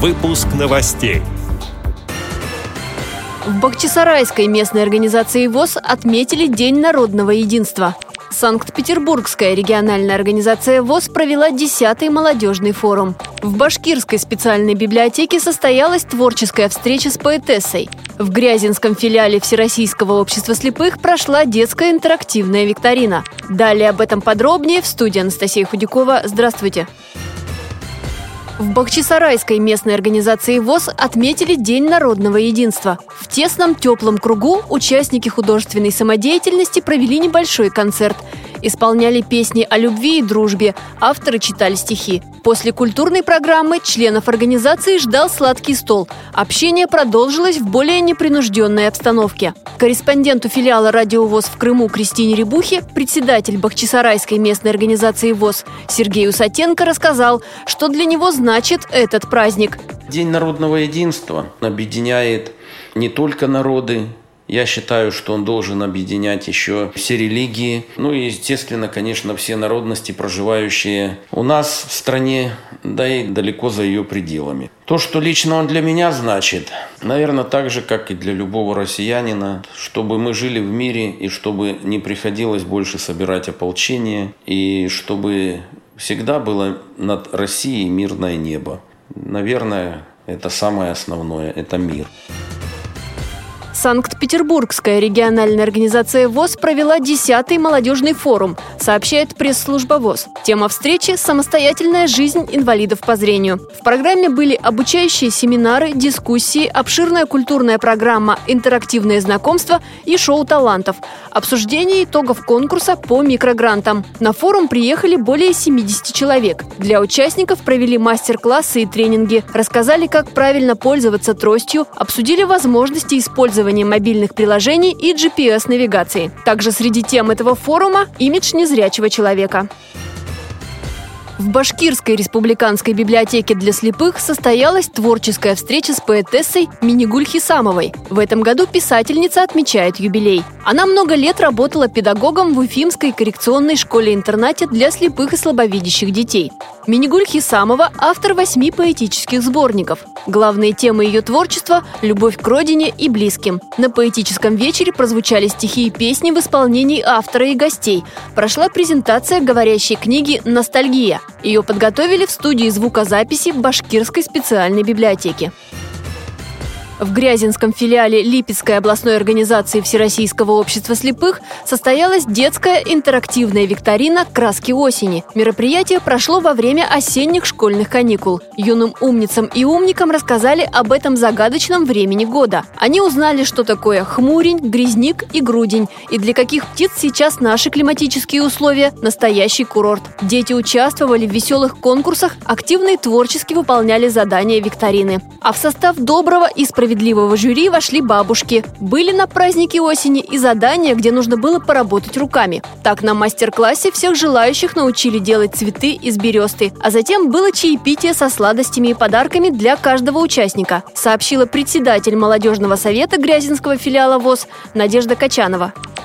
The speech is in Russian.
Выпуск новостей. В Бахчисарайской местной организации ВОЗ отметили День народного единства. Санкт-Петербургская региональная организация ВОЗ провела 10-й молодежный форум. В Башкирской специальной библиотеке состоялась творческая встреча с поэтессой. В Грязинском филиале Всероссийского общества слепых прошла детская интерактивная викторина. Далее об этом подробнее в студии Анастасия Худякова. Здравствуйте! В Бахчисарайской местной организации ВОЗ отметили День народного единства. В тесном теплом кругу участники художественной самодеятельности провели небольшой концерт. Исполняли песни о любви и дружбе, авторы читали стихи. После культурной программы членов организации ждал сладкий стол. Общение продолжилось в более непринужденной обстановке. Корреспонденту филиала «Радио ВОЗ» в Крыму Кристине Рябухе председатель Бахчисарайской местной организации ВОЗ Сергей Усатенко рассказал, что для него значит этот праздник. День народного единства объединяет не только народы, я считаю, что он должен объединять еще все религии, ну и, естественно, конечно, все народности, проживающие у нас в стране, да и далеко за ее пределами. То, что лично он для меня значит, наверное, так же, как и для любого россиянина, чтобы мы жили в мире и чтобы не приходилось больше собирать ополчение, и чтобы всегда было над Россией мирное небо. Наверное, это самое основное, это мир. Санкт-Петербургская региональная организация ВОЗ провела 10-й молодежный форум, сообщает пресс-служба ВОЗ. Тема встречи – самостоятельная жизнь инвалидов по зрению. В программе были обучающие семинары, дискуссии, обширная культурная программа, интерактивные знакомства и шоу талантов, обсуждение итогов конкурса по микрогрантам. На форум приехали более 70 человек. Для участников провели мастер-классы и тренинги, рассказали, как правильно пользоваться тростью, обсудили возможности использования использование мобильных приложений и GPS-навигации. Также среди тем этого форума – имидж незрячего человека. В Башкирской республиканской библиотеке для слепых состоялась творческая встреча с поэтессой Минигуль Хисамовой. В этом году писательница отмечает юбилей. Она много лет работала педагогом в Уфимской коррекционной школе-интернате для слепых и слабовидящих детей. Минигуль Хисамова – автор восьми поэтических сборников. Главные темы ее творчества – любовь к родине и близким. На поэтическом вечере прозвучали стихи и песни в исполнении автора и гостей. Прошла презентация говорящей книги «Ностальгия». Ее подготовили в студии звукозаписи Башкирской специальной библиотеки. В Грязинском филиале Липецкой областной организации Всероссийского общества слепых состоялась детская интерактивная викторина «Краски осени». Мероприятие прошло во время осенних школьных каникул. Юным умницам и умникам рассказали об этом загадочном времени года. Они узнали, что такое хмурень, грязник и грудень, и для каких птиц сейчас наши климатические условия – настоящий курорт. Дети участвовали в веселых конкурсах, активно и творчески выполняли задания викторины. А в состав доброго и справедливого справедливого жюри вошли бабушки. Были на празднике осени и задания, где нужно было поработать руками. Так на мастер-классе всех желающих научили делать цветы из бересты, а затем было чаепитие со сладостями и подарками для каждого участника, сообщила председатель молодежного совета Грязинского филиала ВОЗ Надежда Качанова.